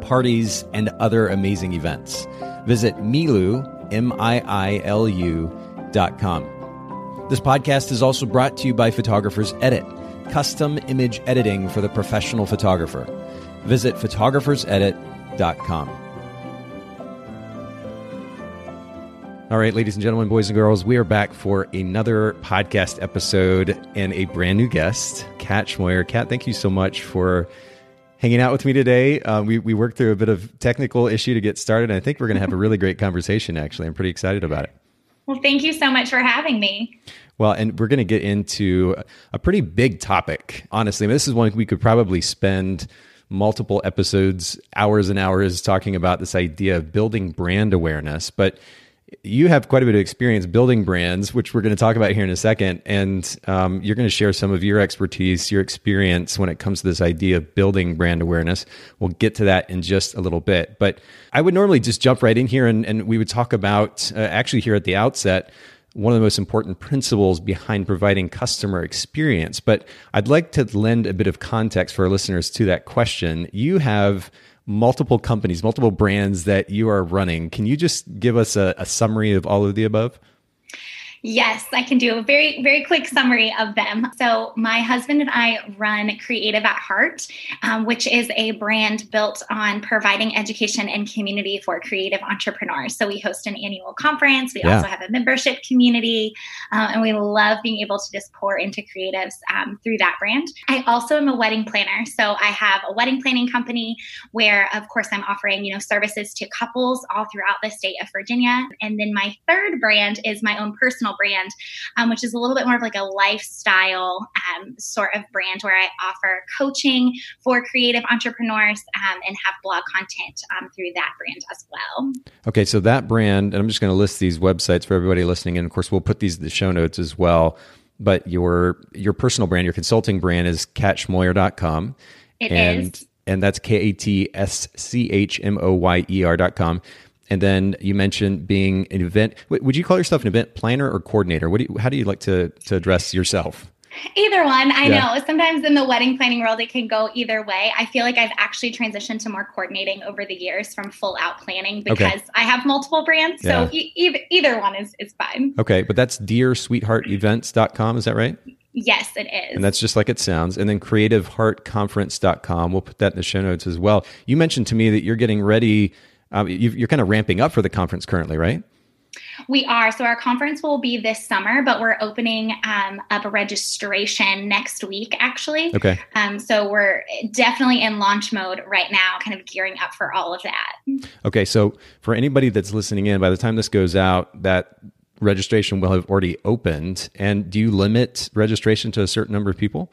parties, and other amazing events. Visit Miilu, M-I-I-L-U dot com. This podcast is also brought to you by Photographers Edit, custom image editing for the professional photographer. Visit photographersedit.com. All right, ladies and gentlemen, boys and girls, we are back for another podcast episode and a brand new guest, Kat Schmoyer. Kat, thank you so much for hanging out with me today. Uh, we, we worked through a bit of technical issue to get started. And I think we're going to have a really great conversation, actually. I'm pretty excited about it. Well, thank you so much for having me. Well, and we're going to get into a pretty big topic, honestly. I mean, this is one we could probably spend multiple episodes, hours and hours talking about this idea of building brand awareness. But you have quite a bit of experience building brands, which we're going to talk about here in a second. And um, you're going to share some of your expertise, your experience when it comes to this idea of building brand awareness. We'll get to that in just a little bit. But I would normally just jump right in here and, and we would talk about, uh, actually, here at the outset, one of the most important principles behind providing customer experience. But I'd like to lend a bit of context for our listeners to that question. You have multiple companies, multiple brands that you are running. Can you just give us a, a summary of all of the above? Yes, I can do a very, very quick summary of them. So, my husband and I run Creative at Heart, um, which is a brand built on providing education and community for creative entrepreneurs. So, we host an annual conference. We yeah. also have a membership community, uh, and we love being able to just pour into creatives um, through that brand. I also am a wedding planner. So, I have a wedding planning company where, of course, I'm offering you know services to couples all throughout the state of Virginia. And then my third brand is my own personal personal brand, um, which is a little bit more of like a lifestyle um, sort of brand where I offer coaching for creative entrepreneurs um, and have blog content um, through that brand as well. Okay, so that brand, and I'm just going to list these websites for everybody listening, and of course we'll put these in the show notes as well. But your your personal brand, your consulting brand is katschmoyer.com. It and, is. And that's K A T S C H M O Y E R.com. And then you mentioned being an event. Would you call yourself an event planner or coordinator? What do you, how do you like to, to address yourself? Either one. I yeah. know sometimes in the wedding planning world, it can go either way. I feel like I've actually transitioned to more coordinating over the years from full out planning because okay. I have multiple brands. Yeah. So e- either one is, is fine. Okay. But that's dearsweetheartevents.com. Is that right? Yes, it is. And that's just like it sounds. And then creativeheartconference.com. We'll put that in the show notes as well. You mentioned to me that you're getting ready um, you, are kind of ramping up for the conference currently, right? We are. So our conference will be this summer, but we're opening um, up a registration next week, actually. Okay. Um, so we're definitely in launch mode right now, kind of gearing up for all of that. Okay. So for anybody that's listening in, by the time this goes out, that registration will have already opened. And do you limit registration to a certain number of people?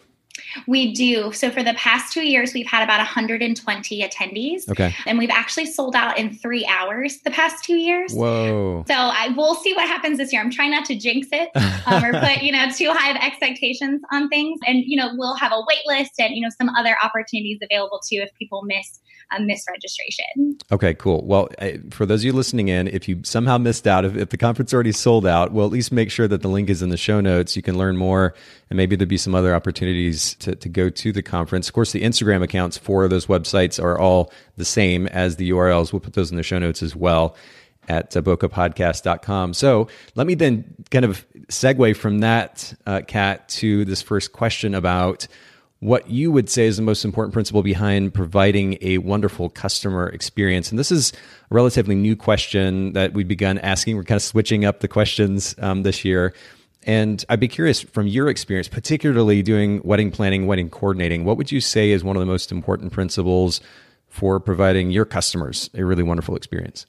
We do. So for the past two years, we've had about 120 attendees. Okay. And we've actually sold out in three hours the past two years. Whoa. So I will see what happens this year. I'm trying not to jinx it um, or put, you know, too high of expectations on things. And, you know, we'll have a wait list and, you know, some other opportunities available too if people miss a misregistration. Okay, cool. Well, for those of you listening in, if you somehow missed out, if, if the conference already sold out, well, at least make sure that the link is in the show notes. You can learn more and maybe there'll be some other opportunities to, to go to the conference. Of course, the Instagram accounts for those websites are all the same as the URLs. We'll put those in the show notes as well at uh, bokehpodcast.com. So let me then kind of segue from that, uh, Kat, to this first question about what you would say is the most important principle behind providing a wonderful customer experience. And this is a relatively new question that we've begun asking. We're kind of switching up the questions um, this year. And I'd be curious from your experience, particularly doing wedding planning, wedding coordinating, what would you say is one of the most important principles for providing your customers a really wonderful experience?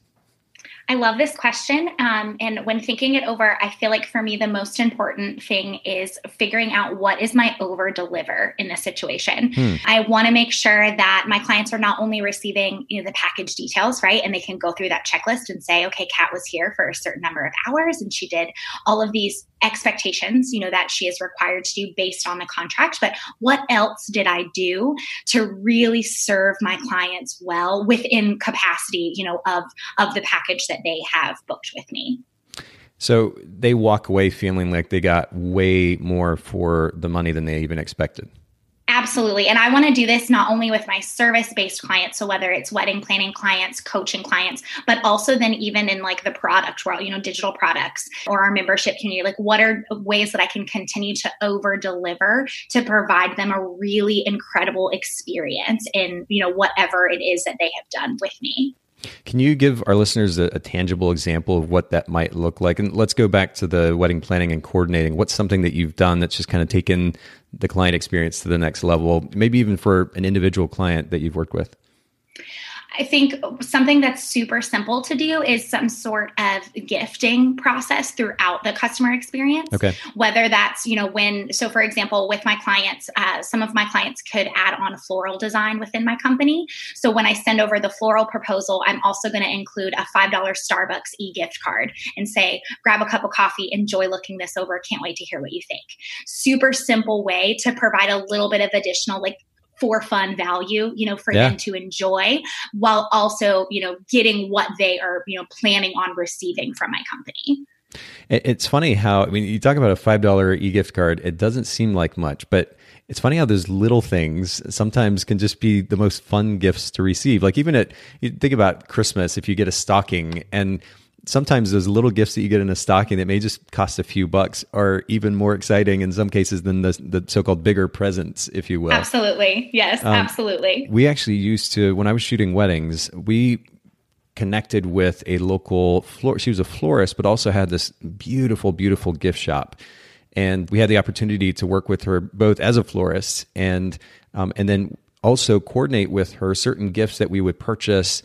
I love this question. Um, and when thinking it over, I feel like for me, the most important thing is figuring out what is my over deliver in this situation. Hmm. I want to make sure that my clients are not only receiving you know, the package details, right? And they can go through that checklist and say, okay, Kat was here for a certain number of hours and she did all of these expectations, you know, that she is required to do based on the contract. But what else did I do to really serve my clients well within capacity, you know, of, of the package that they have booked with me? So they walk away feeling like they got way more for the money than they even expected. Absolutely. And I want to do this not only with my service based clients, so whether it's wedding planning clients, coaching clients, but also then even in like the product world, you know, digital products or our membership community. Like, what are ways that I can continue to over deliver to provide them a really incredible experience in, you know, whatever it is that they have done with me? Can you give our listeners a, a, tangible example of what that might look like? And let's go back to the wedding planning and coordinating. What's something that you've done that's just kind of taken the client experience to the next level, maybe even for an individual client that you've worked with? I think something that's super simple to do is some sort of gifting process throughout the customer experience. Okay. Whether that's, you know, when, so for example, with my clients, uh, some of my clients could add on floral design within my company. So when I send over the floral proposal, I'm also going to include a $5 Starbucks e gift card and say, grab a cup of coffee, enjoy looking this over. Can't wait to hear what you think. Super simple way to provide a little bit of additional, like, for fun value, you know, for yeah. them to enjoy while also, you know, getting what they are, you know, planning on receiving from my company. It's funny how, I mean, you talk about a $5 e gift card, it doesn't seem like much, but it's funny how those little things sometimes can just be the most fun gifts to receive. Like even at, you think about Christmas, if you get a stocking and sometimes those little gifts that you get in a stocking that may just cost a few bucks are even more exciting in some cases than the, the so-called bigger presents, if you will. Absolutely. Yes, um, absolutely. We actually used to, when I was shooting weddings, we connected with a local floor. She was a florist, but also had this beautiful, beautiful gift shop. And we had the opportunity to work with her both as a florist and, um, and then also coordinate with her certain gifts that we would purchase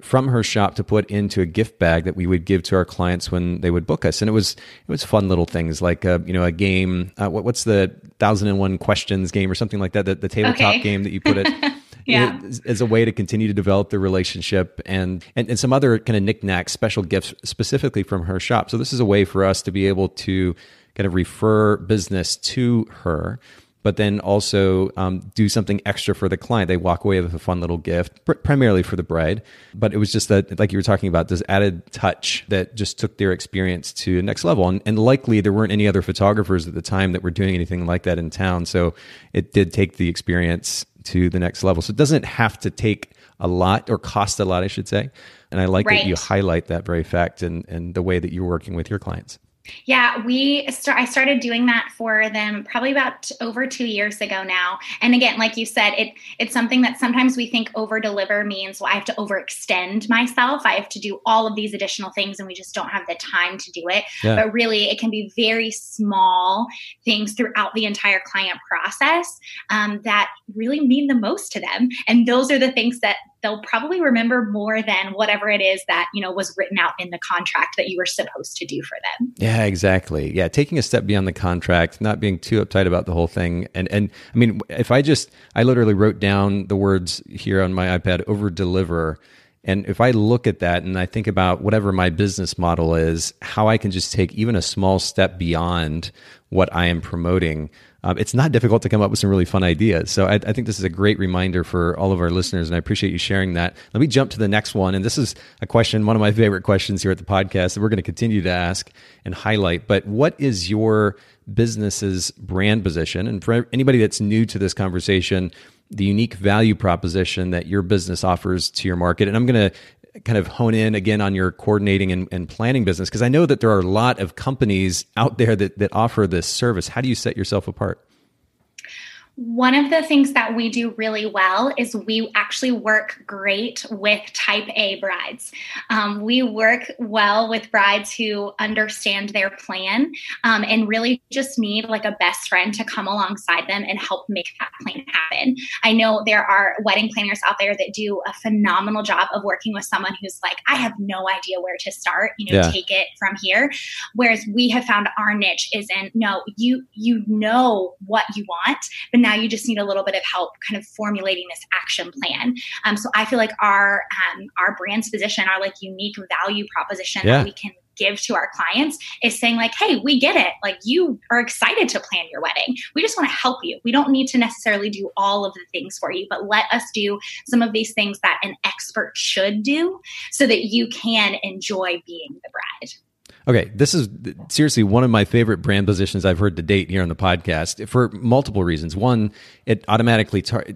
from her shop to put into a gift bag that we would give to our clients when they would book us. And it was it was fun little things like a, uh, you know a game. Uh, what, what's the thousand and one questions game or something like that? The, the tabletop okay. game that you put it. yeah. as a way to continue to develop the relationship and, and, and some other kind of knickknacks, special gifts specifically from her shop. So this is a way for us to be able to kind of refer business to her but then also um, do something extra for the client. They walk away with a fun little gift, pr- primarily for the bride. But it was just that, like you were talking about, this added touch that just took their experience to the next level. And, and likely there weren't any other photographers at the time that were doing anything like that in town. So it did take the experience to the next level. So it doesn't have to take a lot or cost a lot, I should say. And I like right. that you highlight that very fact and, and the way that you're working with your clients. Yeah, we start. I started doing that for them probably about over two years ago now. And again, like you said, it it's something that sometimes we think over deliver means well, I have to overextend myself. I have to do all of these additional things, and we just don't have the time to do it. Yeah. But really, it can be very small things throughout the entire client process um, that really mean the most to them. And those are the things that they'll probably remember more than whatever it is that you know was written out in the contract that you were supposed to do for them. Yeah exactly. Yeah taking a step beyond the contract not being too uptight about the whole thing. And and i mean if i just i literally wrote down the words here on my ipad over deliver and if I look at that and I think about whatever my business model is, how I can just take even a small step beyond what I am promoting, um, it's not difficult to come up with some really fun ideas. So I, I, think this is a great reminder for all of our listeners, and I appreciate you sharing that. Let me jump to the next one. And this is a question, one of my favorite questions here at the podcast that we're going to continue to ask and highlight. But what is your business's brand position? And for anybody that's new to this conversation, the unique value proposition that your business offers to your market. And I'm going to kind of hone in again on your coordinating and, and planning business because I know that there are a lot of companies out there that, that offer this service. How do you set yourself apart? One of the things that we do really well is we actually work great with type A brides. Um, we work well with brides who understand their plan um, and really just need like a best friend to come alongside them and help make that plan happen. I know there are wedding planners out there that do a phenomenal job of working with someone who's like, I have no idea where to start, you know, yeah. take it from here. Whereas we have found our niche is in no, you you know what you want, but now you just need a little bit of help kind of formulating this action plan. Um, so I feel like our um, our brand's position, our like unique value proposition yeah. that we can give to our clients is saying like hey we get it like you are excited to plan your wedding we just want to help you we don't need to necessarily do all of the things for you but let us do some of these things that an expert should do so that you can enjoy being the bride Okay, this is seriously one of my favorite brand positions I've heard to date here on the podcast for multiple reasons. One, it automatically tar-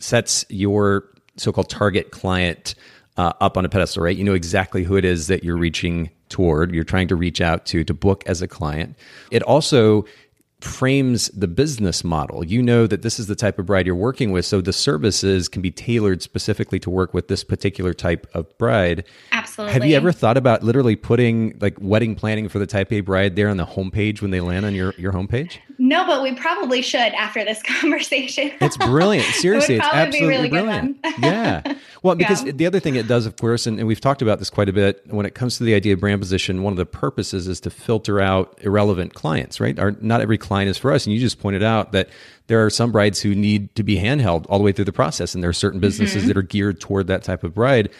sets your so-called target client uh, up on a pedestal, right? You know exactly who it is that you're reaching toward, you're trying to reach out to to book as a client. It also frames the business model. You know that this is the type of bride you're working with, so the services can be tailored specifically to work with this particular type of bride. Absolutely. Have you ever thought about literally putting like wedding planning for the type A bride there on the homepage when they land on your your homepage? No, but we probably should after this conversation. it's brilliant. Seriously, it it's absolutely really brilliant. yeah. Well, because yeah. the other thing it does, of course, and, and we've talked about this quite a bit when it comes to the idea of brand position, one of the purposes is to filter out irrelevant clients, right? Our, not every client is for us. And you just pointed out that there are some brides who need to be handheld all the way through the process. And there are certain businesses mm-hmm. that are geared toward that type of bride.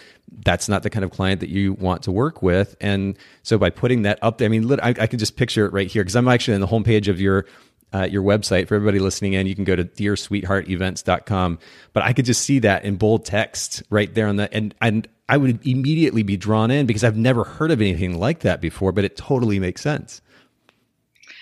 That's not the kind of client that you want to work with. And so by putting that up there, I mean, I, I can just picture it right here because I'm actually on the homepage of your uh, your website for everybody listening in. You can go to dearsweetheartevents.com. But I could just see that in bold text right there on the and and I would immediately be drawn in because I've never heard of anything like that before, but it totally makes sense.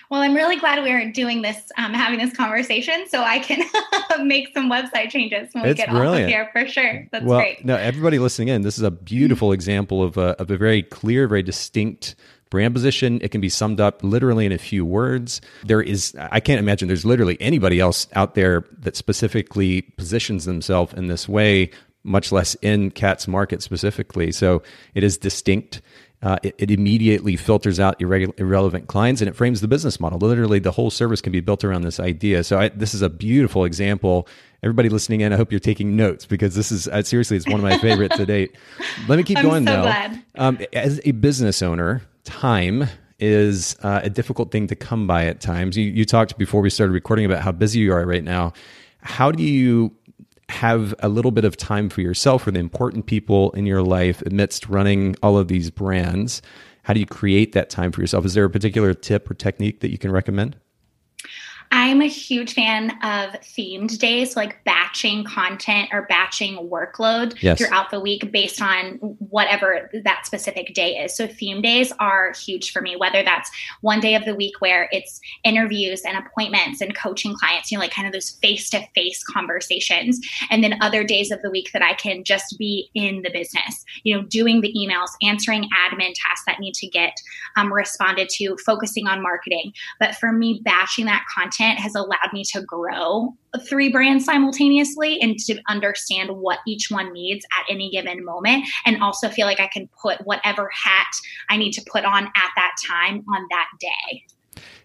Well, I'm really glad we're doing this, um, having this conversation, so I can make some website changes when it's we get brilliant. off of here for sure. That's well, great. No, everybody listening in, this is a beautiful example of a, of a very clear, very distinct brand position. It can be summed up literally in a few words. There is, I can't imagine there's literally anybody else out there that specifically positions themselves in this way, much less in Kat's market specifically. So it is distinct uh, it, it, immediately filters out irrelevant clients and it frames the business model. Literally, the whole service can be built around this idea. So, I, this is a beautiful example. Everybody listening in, I hope you're taking notes because this is uh, seriously, it's one of my favorites to date. Let me keep I'm going so though. Glad. Um, as a business owner, time is uh, a difficult thing to come by at times. You, you talked before we started recording about how busy you are right now. How do you have a little bit of time for yourself or the important people in your life amidst running all of these brands? How do you create that time for yourself? Is there a particular tip or technique that you can recommend? I'm a huge fan of themed days, so like batching content or batching workload yes. throughout the week based on whatever that specific day is. So, theme days are huge for me, whether that's one day of the week where it's interviews and appointments and coaching clients, you know, like kind of those face to face conversations. And then other days of the week that I can just be in the business, you know, doing the emails, answering admin tasks that need to get um, responded to, focusing on marketing. But for me, batching that content content has allowed me to grow three brands simultaneously and to understand what each one needs at any given moment and also feel like I can put whatever hat I need to put on at that time on that day.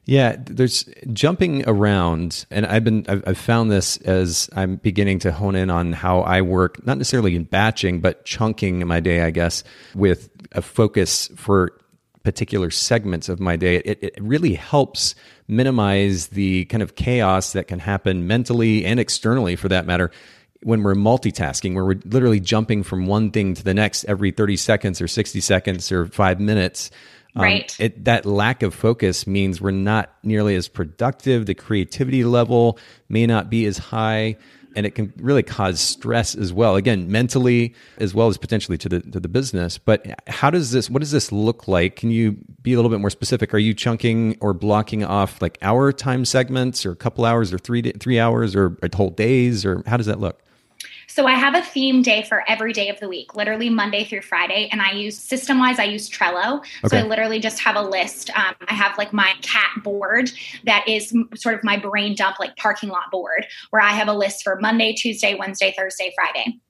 Yeah, there's jumping around, and I've been I've, I've, found this as I'm beginning to hone in on how I work, not necessarily in batching, but chunking my day, I guess, with a focus for particular segments of my day. It, it really helps minimize the kind of chaos that can happen mentally and externally for that matter when we're multitasking, where we're literally jumping from one thing to the next every 30 seconds or 60 seconds or five minutes. Um, right. It, that lack of focus means we're not nearly as productive. The creativity level may not be as high and it can really cause stress as well again mentally as well as potentially to the to the business. But how does this what does this look like? Can you be a little bit more specific? Are you chunking or blocking off like hour time segments or a couple hours or 3 3 hours or whole days or how does that look So I have a theme day for every day of the week, literally Monday through Friday. And I use system wise, I use Trello. Okay. So I literally just have a list. Um, I have like my cat board that is sort of my brain dump, like parking lot board, where I have a list for Monday, Tuesday, Wednesday, Thursday, Friday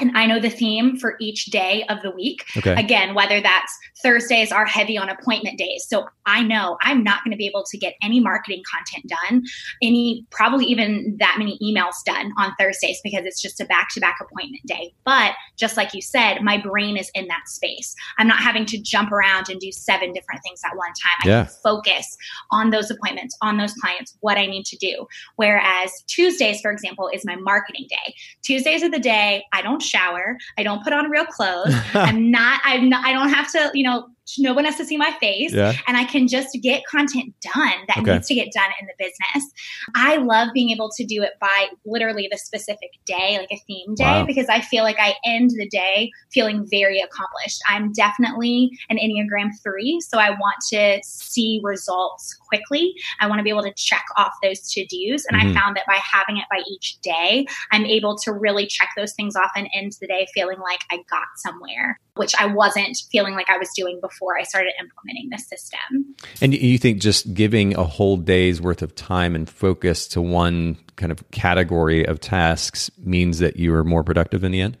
and I know the theme for each day of the week. Okay. Again, whether that's Thursdays are heavy on appointment days. So I know I'm not going to be able to get any marketing content done, any probably even that many emails done on Thursdays because it's just a back to back appointment day. But just like you said, my brain is in that space. I'm not having to jump around and do seven different things at one time. I yeah. can focus on those appointments, on those clients, what I need to do. Whereas Tuesdays, for example, is my marketing day. Tuesdays are the day I don't shower. I don't put on real clothes. I'm not, I'm not, I don't have to, you know, no one has to see my face yeah. and I can just get content done that okay. needs to get done in the business. I love being able to do it by literally the specific day, like a theme day, wow. because I feel like I end the day feeling very accomplished. I'm definitely an Enneagram 3, so I want to see results quickly. I want to be able to check off those to dos. And mm-hmm. I found that by having it by each day, I'm able to really check those things off and end the day feeling like I got somewhere, which I wasn't feeling like I was doing before I started implementing this system. And you think just giving a whole day's worth of time and focus to one kind of category of tasks means that you are more productive in the end?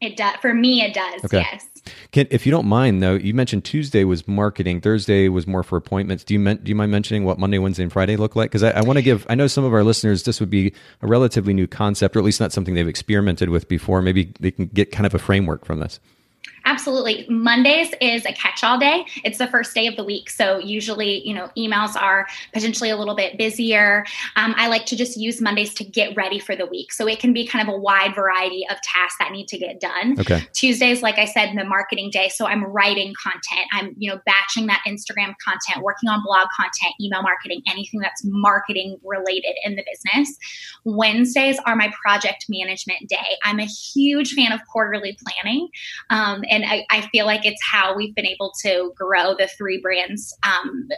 It does. For me, it does. Okay. Yes. Can, if you don't mind, though, you mentioned Tuesday was marketing, Thursday was more for appointments. Do you men, do you mind mentioning what Monday, Wednesday, and Friday look like? Because I, I want to give. I know some of our listeners this would be a relatively new concept, or at least not something they've experimented with before. Maybe they can get kind of a framework from this. Absolutely. Mondays is a catch all day. It's the first day of the week. So usually, you know, emails are potentially a little bit busier. Um, I like to just use Mondays to get ready for the week. So it can be kind of a wide variety of tasks that need to get done. Okay. Tuesdays, like I said, the marketing day. So I'm writing content. I'm, you know, batching that Instagram content, working on blog content, email marketing, anything that's marketing related in the business. Wednesdays are my project management day. I'm a huge fan of quarterly planning. Um, and I, I, feel like it's how we've been able to grow the three brands um,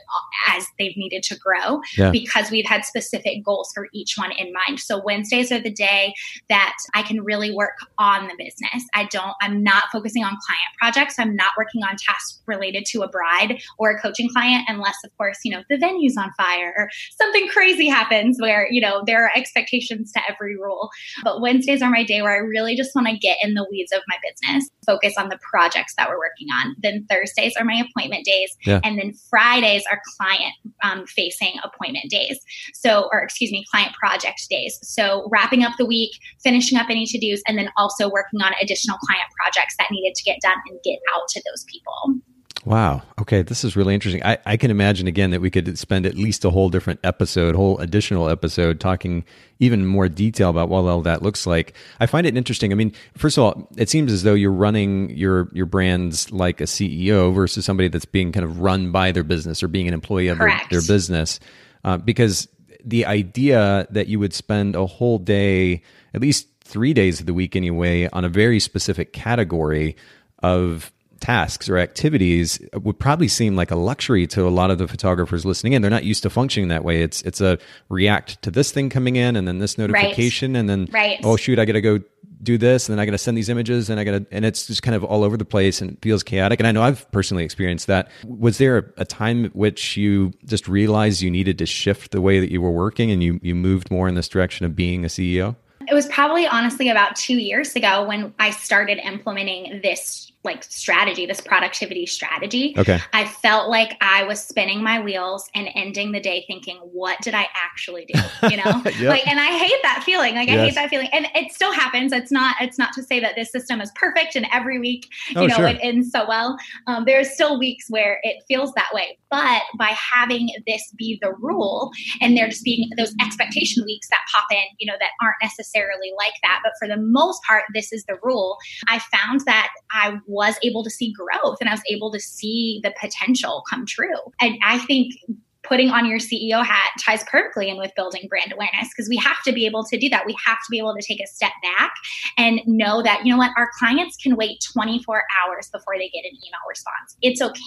as they've needed to grow yeah. because we've had specific goals for each one in mind. So Wednesdays are the day that I can really work on the business. I don't, I'm not focusing on client projects. I'm not working on tasks related to a bride or a coaching client unless, of course, you know, the venue's on fire or something crazy happens where, you know, there are expectations to every rule. But Wednesdays are my day where I really just want to get in the weeds of my business, focus on the projects that we're working on. Then Thursdays are my appointment days. Yeah. And then Fridays are client um, facing appointment days. So, or excuse me, client project days. So wrapping up the week, finishing up any to dos, and then also working on additional client projects that needed to get done and get out to those people. Wow. Okay. This is really interesting. I, I can imagine again that we could spend at least a whole different episode, whole additional episode talking even more detail about what all that looks like. I find it interesting. I mean, first of all, it seems as though you're running your, your brands like a CEO versus somebody that's being kind of run by their business or being an employee of their, their, business. Uh, because the idea that you would spend a whole day, at least three days of the week anyway, on a very specific category of tasks or activities would probably seem like a luxury to a lot of the photographers listening in. They're not used to functioning that way. It's it's a react to this thing coming in and then this notification right. and then right. oh shoot, I got to go do this and then I got to send these images and I got to and it's just kind of all over the place and it feels chaotic. And I know I've personally experienced that. Was there a time at which you just realized you needed to shift the way that you were working and you you moved more in this direction of being a CEO? It was probably honestly about 2 years ago when I started implementing this like strategy, this productivity strategy. Okay. I felt like I was spinning my wheels and ending the day thinking, what did I actually do? You know? yep. Like and I hate that feeling. Like yes. I hate that feeling. And it still happens. It's not it's not to say that this system is perfect and every week, you oh, know, sure. it ends so well. Um, there's still weeks where it feels that way. But by having this be the rule and there just being those expectation weeks that pop in, you know, that aren't necessarily like that, but for the most part, this is the rule. I found that I was able to see growth and I was able to see the potential come true. And I think putting on your CEO hat ties perfectly in with building brand awareness because we have to be able to do that. We have to be able to take a step back and know that, you know what, our clients can wait 24 hours before they get an email response. It's okay.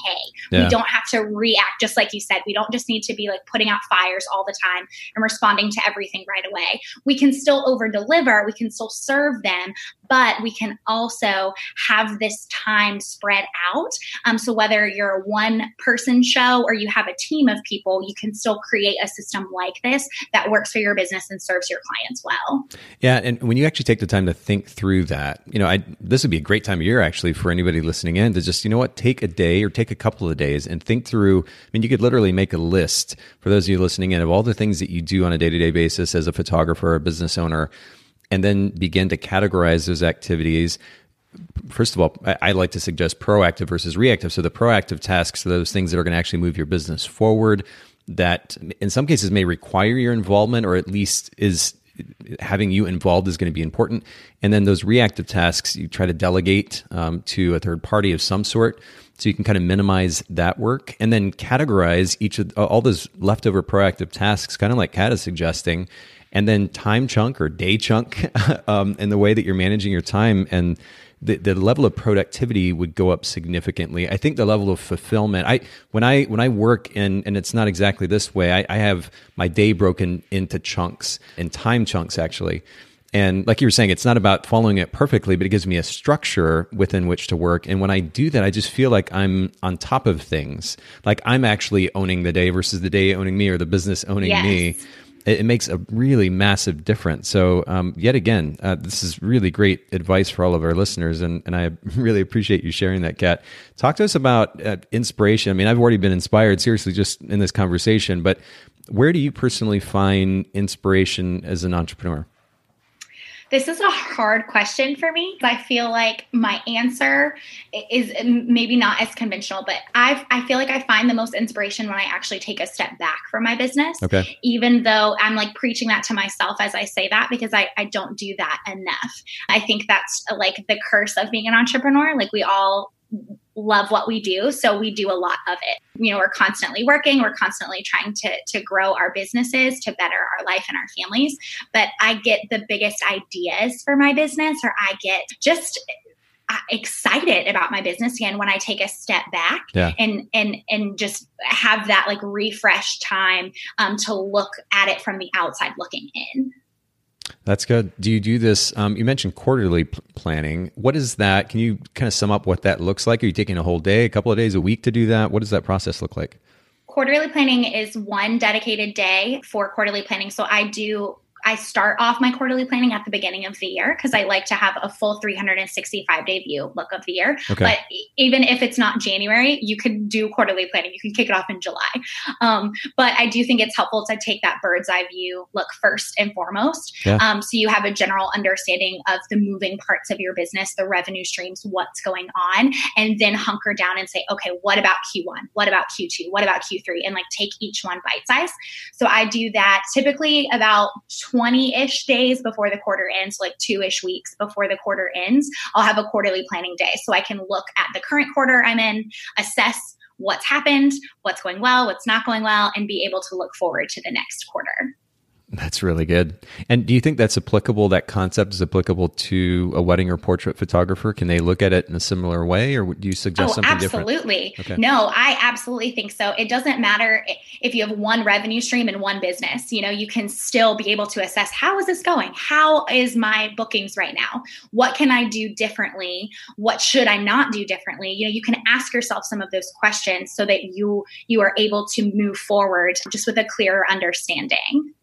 Yeah. We don't have to react, just like you said. We don't just need to be like putting out fires all the time and responding to everything right away. We can still over deliver, we can still serve them, but we can also have this time spread out. Um, so whether you're a one person show or you have a team of people, you can still create a system like this that works for your business and serves your clients well. Yeah, and when you actually take the time to think through that, you know, I, this would be a great time of year actually for anybody listening in to just, you know what, take a day or take a couple of days and think through. I mean, you could literally make a list for those of you listening in of all the things that you do on a day to day basis as a photographer or a business owner and then begin to categorize those activities first of all, I, like to suggest proactive versus reactive. So the proactive tasks are those things that are going to actually move your business forward. That in some cases may require your involvement, or at least is having you involved is going to be important. And then those reactive tasks you try to delegate um, to a third party of some sort, so you can kind of minimize that work, and then categorize each of all those leftover proactive tasks, kind of like Kat is suggesting, and then time chunk or day chunk um, in the way that you're managing your time and the, the level of productivity would go up significantly. I think the level of fulfillment. I when I when I work in and it's not exactly this way. I, I have my day broken into chunks and time chunks actually. And like you were saying, it's not about following it perfectly, but it gives me a structure within which to work. And when I do that, I just feel like I'm on top of things. Like I'm actually owning the day versus the day owning me or the business owning yes. me it, it makes a really massive difference. So, um, yet again, uh, this is really great advice for all of our listeners, and, and I really appreciate you sharing that, Kat. Talk to us about uh, inspiration. I mean, I've already been inspired, seriously, just in this conversation, but where do you personally find inspiration as an entrepreneur? This is a hard question for me. I feel like my answer is maybe not as conventional, but I I feel like I find the most inspiration when I actually take a step back from my business. Okay. Even though I'm like preaching that to myself as I say that because I, I don't do that enough. I think that's like the curse of being an entrepreneur. Like we all love what we do so we do a lot of it you know we're constantly working we're constantly trying to to grow our businesses to better our life and our families but i get the biggest ideas for my business or i get just uh, excited about my business again when I take a step back yeah. and and and just have that like refresh time um, to look at it from the outside looking in. That's good. Do you do this? Um, you mentioned quarterly p- planning. What is that? Can you kind of sum up what that looks like? Are you taking a whole day, a couple of days, a week to do that? What does that process look like? Quarterly planning is one dedicated day for quarterly planning. So I do I start off my quarterly planning at the beginning of the year because I like to have a full 365 day view look of the year. Okay. But even if it's not January, you could do quarterly planning. You can kick it off in July. Um, but I do think it's helpful to take that bird's eye view look first and foremost. Yeah. Um, so you have a general understanding of the moving parts of your business, the revenue streams, what's going on, and then hunker down and say, okay, what about Q1? What about Q2? What about Q3? And like take each one bite size. So I do that typically about 20 ish days before the quarter ends, like two ish weeks before the quarter ends, I'll have a quarterly planning day. So I can look at the current quarter I'm in, assess what's happened, what's going well, what's not going well, and be able to look forward to the next quarter. That's really good. And do you think that's applicable? That concept is applicable to a wedding or portrait photographer? Can they look at it in a similar way, or do you suggest oh, something absolutely. different? Absolutely. Okay. No, I absolutely think so. It doesn't matter if you have one revenue stream in one business. You know, you can still be able to assess how is this going? How is my bookings right now? What can I do differently? What should I not do differently? You know, you can ask yourself some of those questions so that you you are able to move forward just with a clearer understanding.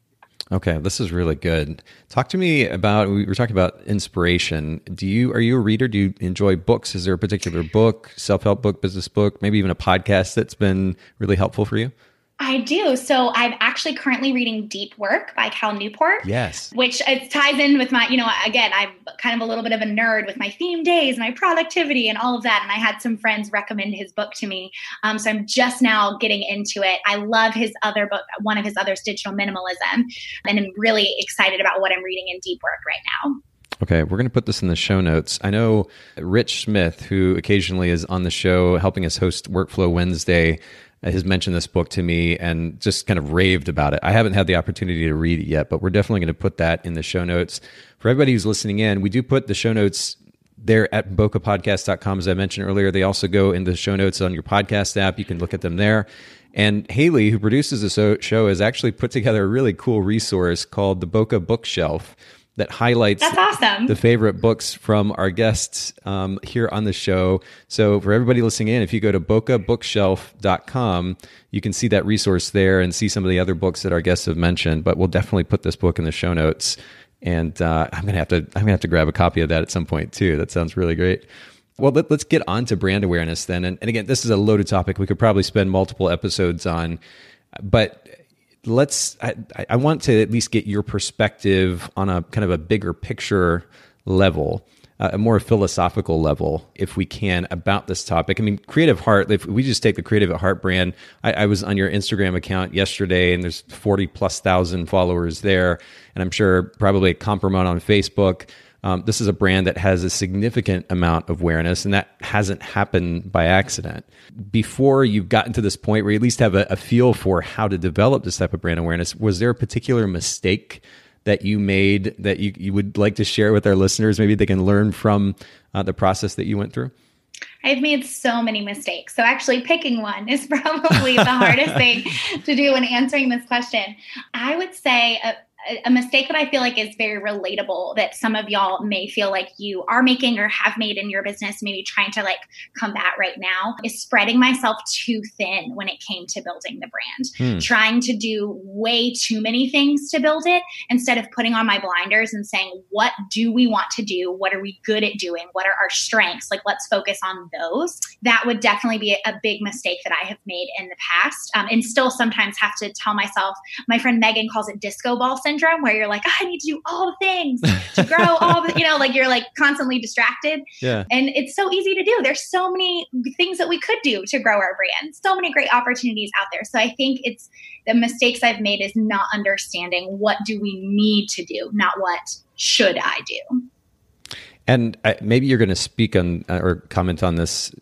Okay, this is really good. Talk to me about we were talking about inspiration. Do you are you a reader? Do you enjoy books? Is there a particular book, self-help book, business book, maybe even a podcast that's been really helpful for you? I do. So I'm actually currently reading Deep Work by Cal Newport. Yes. Which it ties in with my, you know, again, I'm kind of a little bit of a nerd with my theme days, my productivity, and all of that. And I had some friends recommend his book to me. Um, so I'm just now getting into it. I love his other book, one of his others, Digital Minimalism. And I'm really excited about what I'm reading in Deep Work right now. Okay, we're going to put this in the show notes. I know Rich Smith, who occasionally is on the show helping us host Workflow Wednesday, has mentioned this book to me and just kind of raved about it. I haven't had the opportunity to read it yet, but we're definitely going to put that in the show notes. For everybody who's listening in, we do put the show notes there at bokehpodcast.com, as I mentioned earlier. They also go in the show notes on your podcast app. You can look at them there. And Haley, who produces the show, has actually put together a really cool resource called the Bokeh Bookshelf that highlights That's awesome. the favorite books from our guests um, here on the show. So for everybody listening in, if you go to bokehbookshelf.com, you can see that resource there and see some of the other books that our guests have mentioned. But we'll definitely put this book in the show notes. And uh, I'm gonna have to I'm gonna have to grab a copy of that at some point too. That sounds really great. Well, let, us get on to brand awareness then. And, and again, this is a loaded topic. We could probably spend multiple episodes on, but let's I, I, want to at least get your perspective on a kind of a bigger picture level uh, a more philosophical level if we can about this topic. I mean creative heart if we just take the creative at heart brand I, I was on your instagram account yesterday and there's 40 plus thousand followers there and i'm sure probably a compromise on facebook um, this is a brand that has a significant amount of awareness, and that hasn't happened by accident. Before you've gotten to this point where you at least have a, a feel for how to develop this type of brand awareness, was there a particular mistake that you made that you, you would like to share with our listeners? Maybe they can learn from uh, the process that you went through? I've made so many mistakes. So actually picking one is probably the hardest thing to do when answering this question. I would say uh, a mistake that I feel like is very relatable that some of y'all may feel like you are making or have made in your business, maybe trying to like combat right now, is spreading myself too thin when it came to building the brand. Hmm. Trying to do way too many things to build it instead of putting on my blinders and saying, what do we want to do? What are we good at doing? What are our strengths? Like, let's focus on those. That would definitely be a, big mistake that I have made in the past um, and still sometimes have to tell myself. My friend Megan calls it disco ball syndrome where you're like, oh, I need to do all the things to grow all the, you know, like you're like constantly distracted. Yeah. And it's so easy to do. There's so many things that we could do to grow our brand, so many great opportunities out there. So I think it's the mistakes I've made is not understanding what do we need to do, not what should I do. And uh, maybe you're going to speak on uh, or comment on this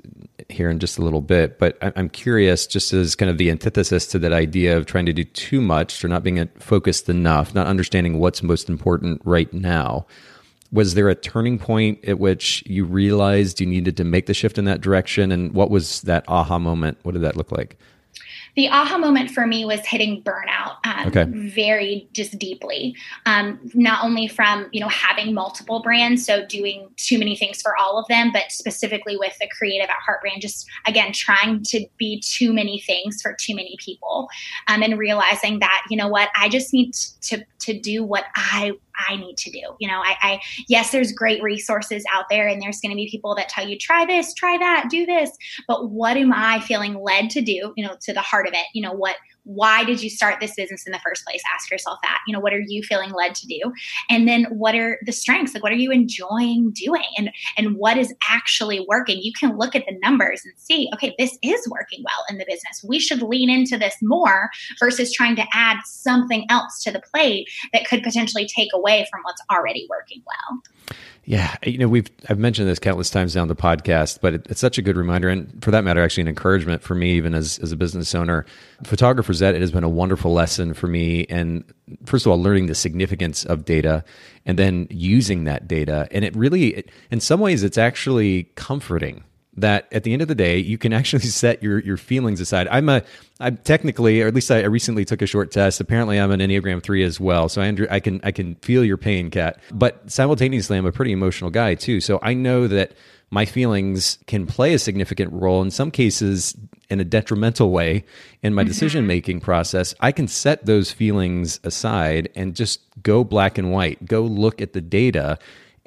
here in just a little bit, but I'm curious, just as kind of the antithesis to that idea of trying to do too much or not being focused enough, not understanding what's most important right now. Was there a turning point at which you realized you needed to make the shift in that direction? And what was that aha moment? What did that look like? The aha moment for me was hitting burnout um, okay. very just deeply um, not only from you know having multiple brands so doing too many things for all of them but specifically with the creative at heart brand just again trying to be too many things for too many people um, and realizing that you know what i just need to to do what i I need to do. You know, I, I yes, there's great resources out there, and there's going to be people that tell you try this, try that, do this. But what am I feeling led to do? You know, to the heart of it. You know, what why did you start this business in the first place? Ask yourself that. You know what are you feeling led to do? And then what are the strengths? Like what are you enjoying doing? And and what is actually working? You can look at the numbers and see okay this is working well in the business. We should lean into this more versus trying to add something else to the plate that could potentially take away from what's already working well yeah, you know, we've I've mentioned this countless times down the podcast, but it, it's such a good reminder, and for that matter, actually an encouragement for me, even as as a business owner, photographers. That it has been a wonderful lesson for me, and first of all, learning the significance of data, and then using that data, and it really, it, in some ways, it's actually comforting that at the end of the day you can actually set your your feelings aside. I'm a i'm technically or at least i recently took a short test. Apparently i'm an enneagram 3 as well. So i under, i can i can feel your pain Kat. But simultaneously i'm a pretty emotional guy too. So i know that my feelings can play a significant role in some cases in a detrimental way in my mm-hmm. decision making process. I can set those feelings aside and just go black and white go look at the data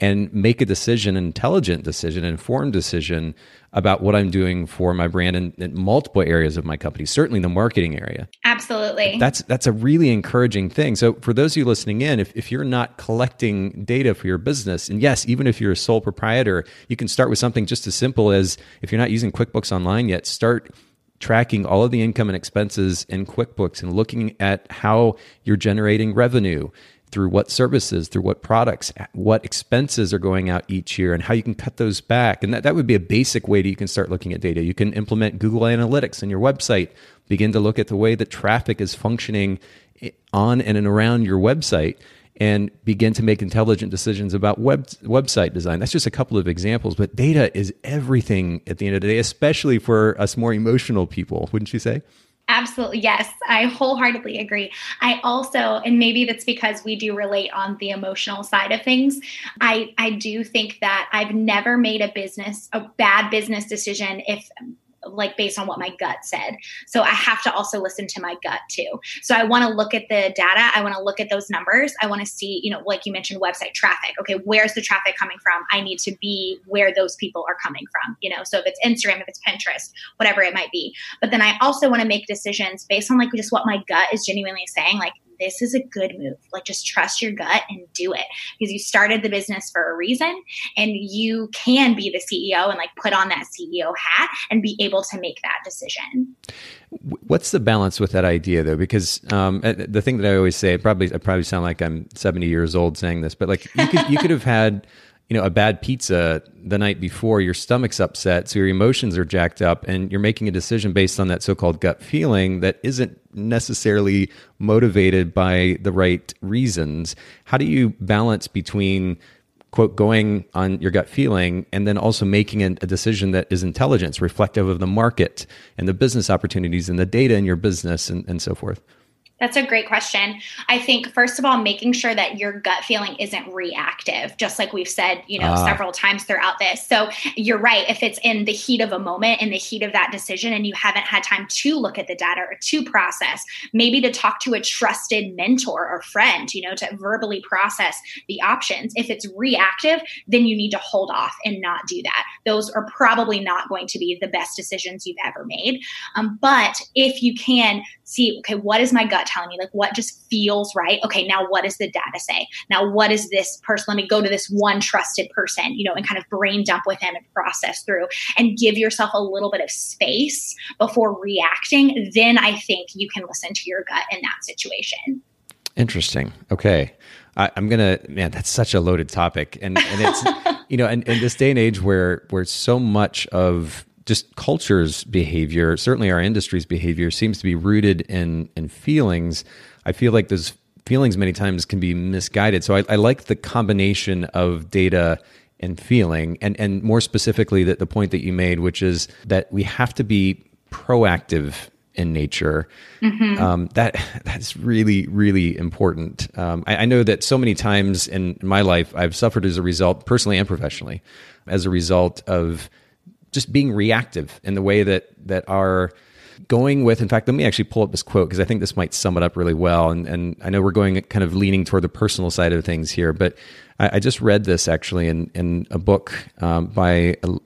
and make a decision, an intelligent decision, an informed decision about what I'm doing for my brand in, in, multiple areas of my company, certainly the marketing area. Absolutely. That's that's a really encouraging thing. So for those of you listening in, if, if you're not collecting data for your business, and yes, even if you're a sole proprietor, you can start with something just as simple as if you're not using QuickBooks Online yet, start tracking all of the income and expenses in QuickBooks and looking at how you're generating revenue through what services, through what products, what expenses are going out each year, and how you can cut those back. And that, that would be a basic way that you can start looking at data. You can implement Google Analytics in your website, begin to look at the way that traffic is functioning eh, on and around your website and begin to make intelligent decisions about web, website design. That's just a couple of examples, but data is everything at the end of the day, especially for us more emotional people, wouldn't you say? Absolutely. Yes. I wholeheartedly agree. I also, and maybe that's because we do relate on the emotional side of things. I, I do think that I've never made a business, a bad business decision if like based on what my gut said. So I have to also listen to my gut too. So I want to look at the data. I want to look at those numbers. I want to see, you know, like you mentioned, website traffic. Okay, where's the traffic coming from? I need to be where those people are coming from, you know. So if it's Instagram, if it's Pinterest, whatever it might be. But then I also want to make decisions based on like just what my gut is genuinely saying. Like, this is a good move. Like just trust your gut and do it because you started the business for a reason and you can be the CEO and like put on that CEO hat and be able to make that decision. What's the balance with that idea though? Because um, uh, the thing that I always say, probably I probably sound like I'm 70 years old saying this, but like you could, you could have had you know a bad pizza the night before your stomach's upset so your emotions are jacked up and you're making a decision based on that so-called gut feeling that isn't necessarily motivated by the right reasons. How do you balance between quote going on your gut feeling and then also making a, decision that is intelligence reflective of the market and the business opportunities and the data in your business and, and so forth that's a great question. I think first of all, making sure that your gut feeling isn't reactive, just like we've said, you know, ah. several times throughout this. So you're right. If it's in the heat of a moment, in the heat of that decision, and you haven't had time to look at the data or to process, maybe to talk to a trusted mentor or friend, you know, to verbally process the options. If it's reactive, then you need to hold off and not do that. Those are probably not going to be the best decisions you've ever made. Um, but if you can see, okay, what is my gut telling me? Like, what just feels right? Okay, now what does the data say? Now, what is this person? Let me go to this one trusted person, you know, and kind of brain dump with him and process through and give yourself a little bit of space before reacting. Then I think you can listen to your gut in that situation. Interesting. Okay. I, am gonna man, that's such a loaded topic, and and it's you know, and in this day and age where where so much of just culture's behavior, certainly our industry's behavior, seems to be rooted in in feelings. I feel like those feelings many times can be misguided. So I, I like the combination of data and feeling, and and more specifically that the point that you made, which is that we have to be proactive in nature. Mm-hmm. Um, that that's really really important. Um, I, I, know that so many times in my life I've suffered as a result, personally and professionally, as a result of just being reactive in the way that that are going with in fact let me actually pull up this quote because i think this might sum it up really well. And, and i know we're going kind of leaning toward the personal side of things here but i, I just read this actually in, in a book um, by a,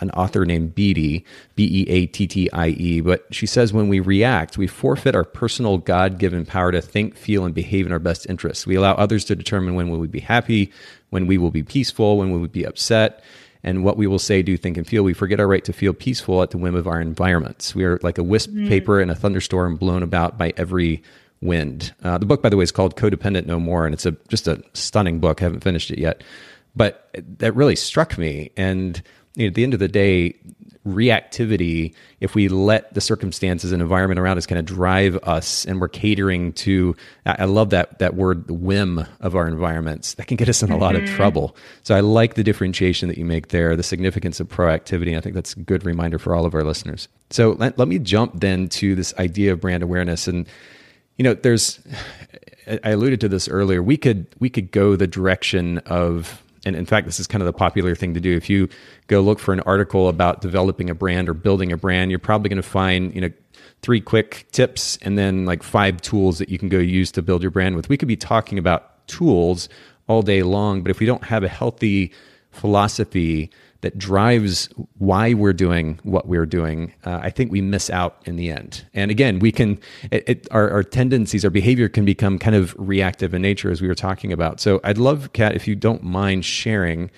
an author named beattie b-e-a-t-t-i-e but she says when we react we forfeit our personal god-given power to think feel and behave in our best interests. We allow others to determine when will we be happy when we will be peaceful when we will be upset and what we will say, do, think, and feel. We forget our right to feel peaceful at the whim of our environments. We are like a wisp mm. paper in a thunderstorm blown about by every wind. Uh, the book, by the way, is called Codependent No More, and it's a just a stunning book. I haven't finished it yet, but that really struck me. And you know, at the end of the day, reactivity if we let the circumstances and environment around us kind of drive us and we're catering to i love that that word the whim of our environments. That can get us in a lot mm-hmm. of trouble. So i like the differentiation that you make there the significance of proactivity i think that's a good reminder for all of our listeners. So let, let me jump then to this idea of brand awareness. And you know there's i alluded to this earlier we could we could go the direction of and in fact, this is kind of the popular thing to do. If you go look for an article about developing a brand or building a brand, you're probably going to find, you know, three quick tips and then like five tools that you can go use to build your brand with. We could be talking about tools all day long, but if we don't have a healthy philosophy that drives why we're doing what we're doing, uh, I think we miss out in the end. And again, we can, it, it, our, our, tendencies, our behavior can become kind of reactive in nature, as we were talking about. So I'd love, Kat, if you don't mind sharing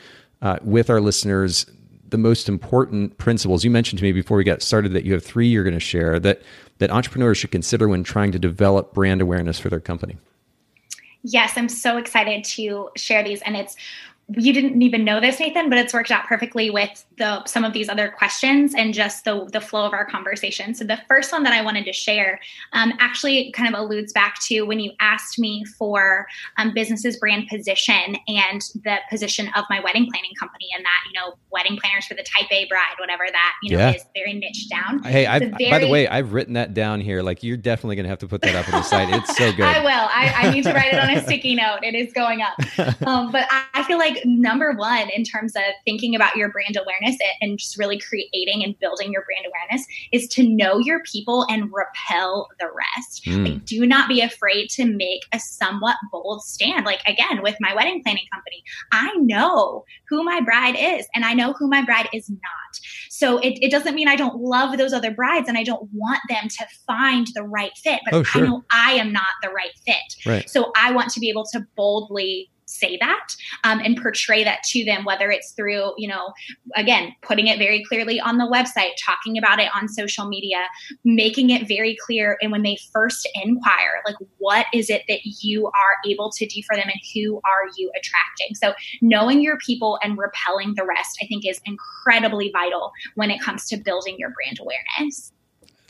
uh, with our listeners the most important principles. You mentioned to me before we got started that you have three you're going to share that that entrepreneurs should consider when trying to develop brand awareness for their company. Yes, I'm so excited to share these. And it's you didn't even know this nathan but it's worked out perfectly with the some of these other questions and just the the flow of our conversation. So the first one that i wanted to share um, actually kind of alludes back to when you asked me for um, business's brand position and the position of my wedding planning company and that you know wedding planners for the type a bride whatever that you know yeah. is very niche down. Hey very, by the way i've written that down here. Like you're definitely going to have to put that up on the site. It's so good. i will. I, I, need to write it on a sticky note. It is going up. Um, but I, I feel like like number one in terms of thinking about your brand awareness and just really creating and building your brand awareness is to know your people and repel the rest. Mm. Like, do not be afraid to make a somewhat bold stand. Like, again, with my wedding planning company, I know who my bride is and I know who my bride is not. So it, it doesn't mean I don't love those other brides and I don't want them to find the right fit, but oh, sure. I know I am not the right fit. Right. So I want to be able to boldly say that um, and portray that to them whether it's through you know again putting it very clearly on the website talking about it on social media making it very clear and when they first inquire like what is it that you are able to do for them and who are you attracting? So knowing your people and repelling the rest i think is incredibly vital when it comes to building your brand awareness.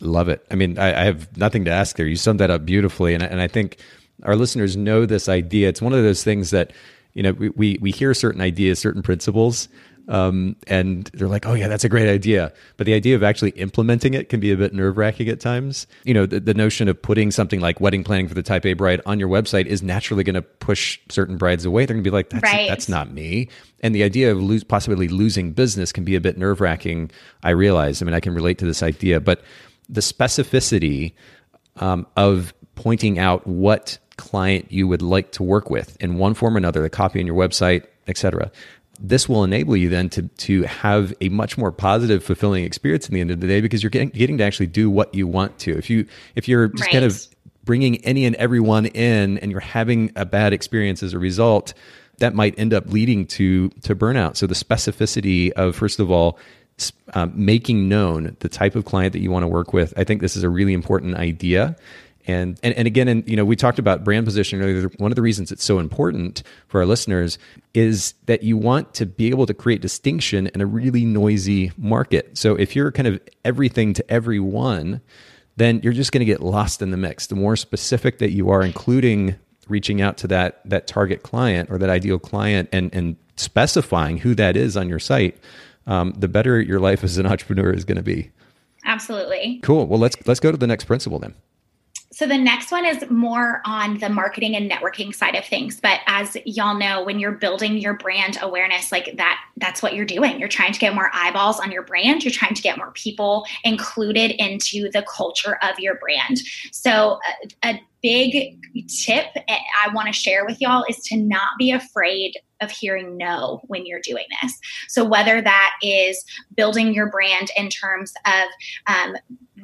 Love it. I mean i, I have nothing to ask there. You summed that up beautifully and, and i think our listeners know this idea. It's one of those things that you know we we, we hear certain ideas, certain principles, um, and they're like, "Oh yeah, that's a great idea." But the idea of actually implementing it can be a bit nerve wracking at times. You know, the, the, notion of putting something like wedding planning for the Type A bride on your website is naturally going to push certain brides away. They're going to be like, "That's right. that's not me." And the idea of lose, possibly losing business can be a bit nerve wracking. I realize. I mean, I can relate to this idea, but the specificity um, of pointing out what client you would like to work with in one form or another, the copy on your website, etc. This will enable you then to to have a much more positive, fulfilling experience in the end of the day because you're getting, getting to actually do what you want to. If you if you're just right. kind of bringing any and everyone in and you're having a bad experience as a result, that might end up leading to to burnout. So the specificity of first of all um, making known the type of client that you want to work with, I think this is a really important idea. And, and, and again, and, you know, we talked about brand positioning earlier. One of the reasons it's so important for our listeners is that you want to be able to create distinction in a really noisy market. So if you're kind of everything to everyone, then you're just going to get lost in the mix. The more specific that you are, including reaching out to that that target client or that ideal client and and specifying who that is on your site, um, the better your life as an entrepreneur is going to be. Absolutely. Cool. Well, let's let's go to the next principle then. So the next one is more on the marketing and networking side of things. But as y'all know, when you're building your brand awareness, like that, that's what you're doing. You're trying to get more eyeballs on your brand. You're trying to get more people included into the culture of your brand. So a, a big tip I want to share with y'all is to not be afraid of hearing no when you're doing this. So, whether that is building your brand in terms of um,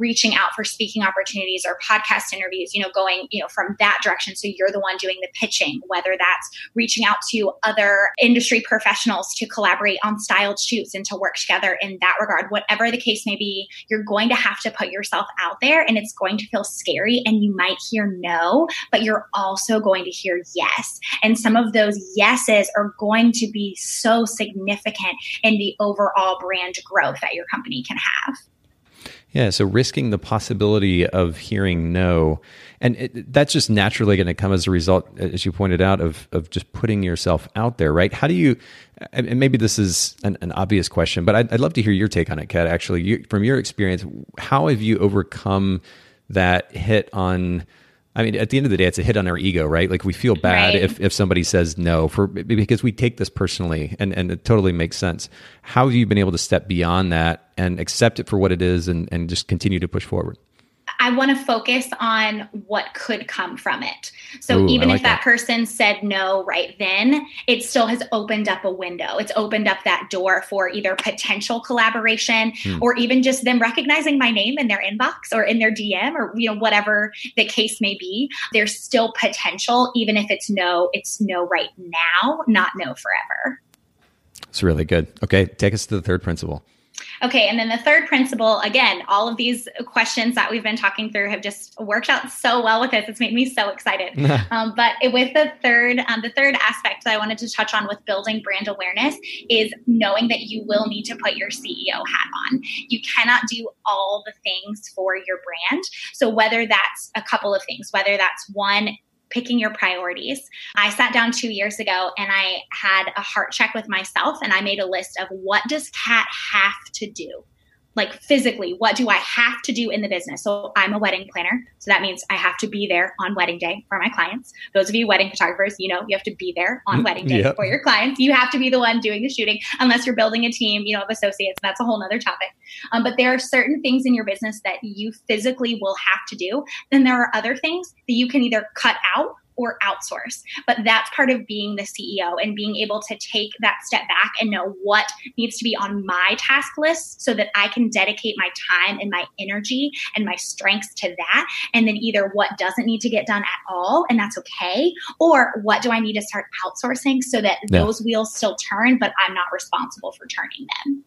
reaching out for speaking opportunities or podcast interviews, you know, going, you know, from that direction. So you're the one doing the pitching, whether that's reaching out to other industry professionals to collaborate on styled shoots and to work together in that regard. Whatever the case may be, you're going to have to put yourself out there and it's going to feel scary and you might hear no, but you're also going to hear yes. And some of those yeses are going to be so significant in the overall brand growth that your company can have. Yeah, so risking the possibility of hearing no, and it, that's just naturally going to come as a result, as you pointed out, of of just putting yourself out there, right? How do you? And maybe this is an, an obvious question, but I'd, I'd, love to hear your take on it, Kat. Actually, you, from your experience, how have you overcome that hit on? I mean, at the end of the day, it's a hit on our ego, right? Like we feel bad right. if, if somebody says no for because we take this personally, and, and it totally makes sense. How have you been able to step beyond that and accept it for what it is, and, and just continue to push forward? I want to focus on what could come from it. So Ooh, even like if that, that, person said no right then, it still has opened up a window. It's opened up that door for either potential collaboration hmm. or even just them recognizing my name in their inbox or in their DM or you know whatever the case may be. There's still potential even if it's no, it's no right now, not no forever. It's really good. Okay, take us to the third principle. Okay, and then the third principle, again, all of these questions that we've been talking through have just worked out so well with us. It's made me so excited. um, but with the third, um, the third aspect that I wanted to touch on with building brand awareness is knowing that you will need to put your CEO hat on. You cannot do all the things for your brand. So whether that's a couple of things, whether that's one picking your priorities. I sat down two years ago and I had a heart check with myself and I made a list of what does Kat have to do? Like physically, what do I have to do in the business? So I'm a wedding planner. So that means I have to be there on wedding day for my clients. Those of you wedding photographers, you know, you have to be there on mm, wedding day yep. for your clients. You have to be the one doing the shooting unless you're building a team, you know, of associates. That's a whole nother topic. Um, but there are certain things in your business that you physically will have to do. Then there are other things that you can either cut out or outsource. But that's part of being the CEO and being able to take that step back and know what needs to be on my task list so that I can dedicate my time and my energy and my strengths to that. And then either what doesn't need to get done at all, and that's okay, or what do I need to start outsourcing so that yeah. those wheels still turn, but I'm not responsible for turning them.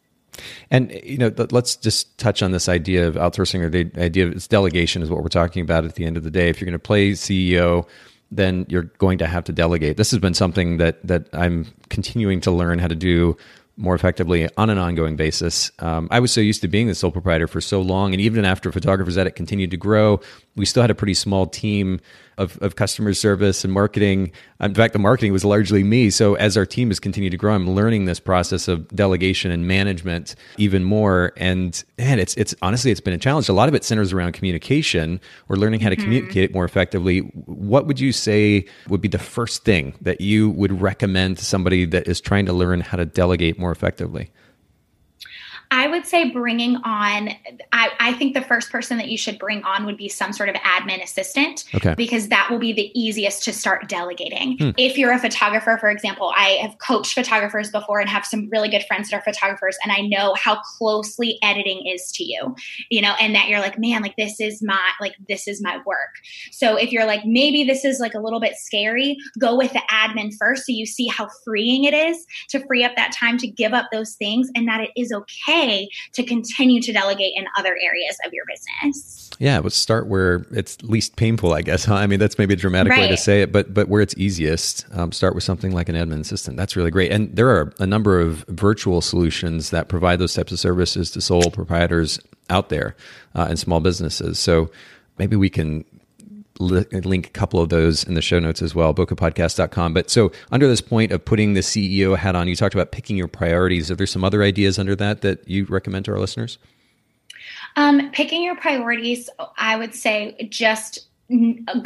And you know, let's just touch on this idea of outsourcing or the idea of it's delegation is what we're talking about at the end of the day. If you're going to play CEO, then you're going to have to delegate. This has been something that that I'm continuing to learn how to do more effectively on an ongoing basis. Um, I was so used to being the sole proprietor for so long, and even after Photographers Edit continued to grow, we still had a pretty small team of, of customer service and marketing. In fact, the marketing was largely me. So as our team has continued to grow, I'm learning this process of delegation and management even more. And man, it's it's honestly it's been a challenge. A lot of it centers around communication or learning how to mm-hmm. communicate more effectively. What would you say would be the first thing that you would recommend to somebody that is trying to learn how to delegate more effectively? I would say bringing on, I, I, think the first person that you should bring on would be some sort of admin assistant okay. because that will be the easiest to start delegating. Hmm. If you're a photographer, for example, I have coached photographers before and have some really good friends that are photographers, and I know how closely editing is to you, you know, and that you're like, man, like this is my, like, this is my work. So if you're like, maybe this is like a little bit scary, go with the admin first so you see how freeing it is to free up that time to give up those things and that it is okay okay to continue to delegate in other areas of your business. Yeah, let's start where it's least painful, I guess. Huh? I mean, that's maybe a dramatic right. way to say it, but but where it's easiest, um, start with something like an admin assistant. That's really great. And there are a number of virtual solutions that provide those types of services to sole proprietors out there uh, and small businesses. So maybe we can link a couple of those in the show notes as well, bokehpodcast.com. But so under this point of putting the CEO hat on, you talked about picking your priorities. Are there some other ideas under that that you recommend to our listeners? Um, picking your priorities, I would say just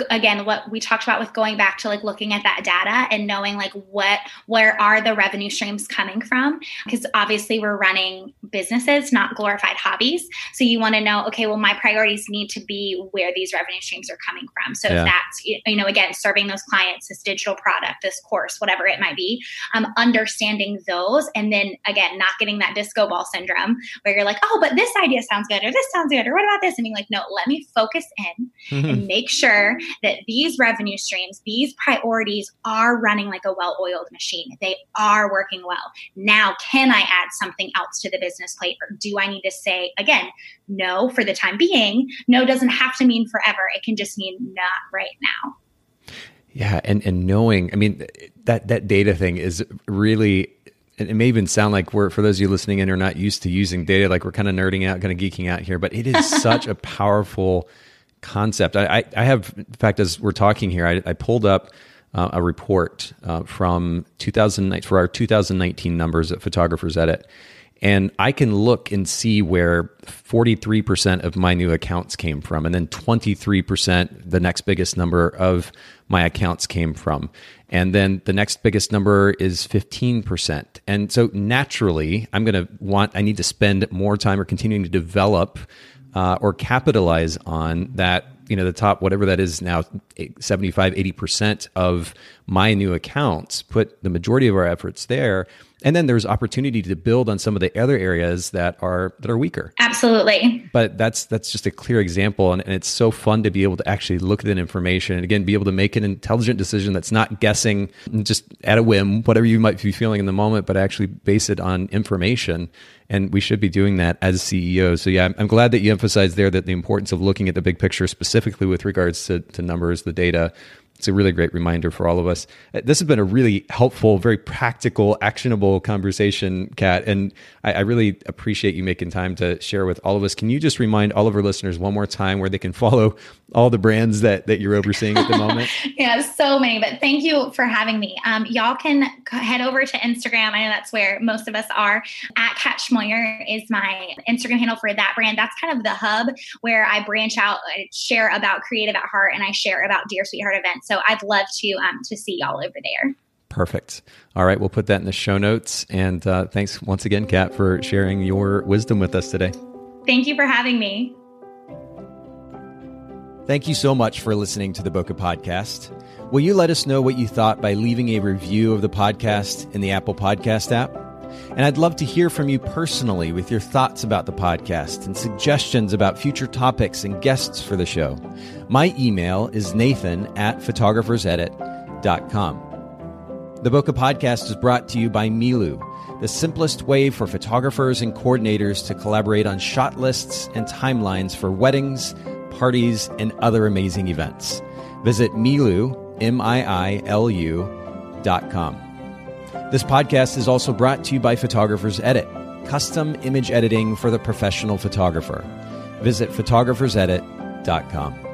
again what we talked about with going back to like looking at that data and knowing like what where are the revenue streams coming from? Because obviously we're running businesses not glorified hobbies. So you want to know okay well my priorities need to be where these revenue streams are coming from. So yeah. that's you know again serving those clients this digital product this course whatever it might be um, understanding those and then again not getting that disco ball syndrome where you're like oh but this idea sounds good or this sounds good or what about this? And being like no let me focus in mm-hmm. and make sure that these revenue streams, these priorities are running like a well oiled machine. They are working well. Now, can I add something else to the business plate? Or do I need to say, again, no for the time being? No doesn't have to mean forever. It can just mean not right now. Yeah, and and knowing, I mean, that that data thing is really it may even sound like we're for those of you listening in who are not used to using data like we're kind of nerding out kind of geeking out here but it is such a powerful concept. I, I, have, in fact, as we're talking here, I, I pulled up uh, a report uh, from 2009 for our 2019 numbers at Photographers Edit, and I can look and see where 43% of my new accounts came from, and then 23%, the next biggest number of my accounts came from. And then the next biggest number is 15%. And so naturally, I'm going to want, I need to spend more time or continuing to develop uh, or capitalize on that you know the top whatever that is now 75 80% of my new accounts put the majority of our efforts there and then there's opportunity to build on some of the other areas that are that are weaker. Absolutely. But that's that's just a clear example and, and it's so fun to be able to actually look at that information and again be able to make an intelligent decision that's not guessing just at a whim whatever you might be feeling in the moment but actually base it on information. And we should be doing that as CEOs. So yeah, I'm, glad that you emphasized there that the importance of looking at the big picture, specifically with regards to, to numbers, the data, it's a really great reminder for all of us. Uh, this has been a really helpful, very practical, actionable conversation, Kat, and I, I, really appreciate you making time to share with all of us. Can you just remind all of our listeners one more time where they can follow all the brands that that you're overseeing at the moment? yeah, so many. But thank you for having me. Um, y'all can head over to Instagram. I know that's where most of us are. At Kat Schmoyer is my Instagram handle for that brand. That's kind of the hub where I branch out, I share about Creative at Heart, and I share about Dear Sweetheart events. So I'd love to um, to see y'all over there. Perfect. All right, we'll put that in the show notes. And uh, thanks once again, Kat, for sharing your wisdom with us today. Thank you for having me. Thank you so much for listening to the Bokeh Podcast. Will you let us know what you thought by leaving a review of the podcast in the Apple Podcast app? And I'd love to hear from you personally with your thoughts about the podcast and suggestions about future topics and guests for the show. My email is nathan at photographersedit.com. The Bokeh Podcast is brought to you by Miilu, the simplest way for photographers and coordinators to collaborate on shot lists and timelines for weddings, parties, and other amazing events. Visit Miilu, M-I-I-L-U, dot com. This podcast is also brought to you by Photographers Edit, custom image editing for the professional photographer. Visit photographersedit.com.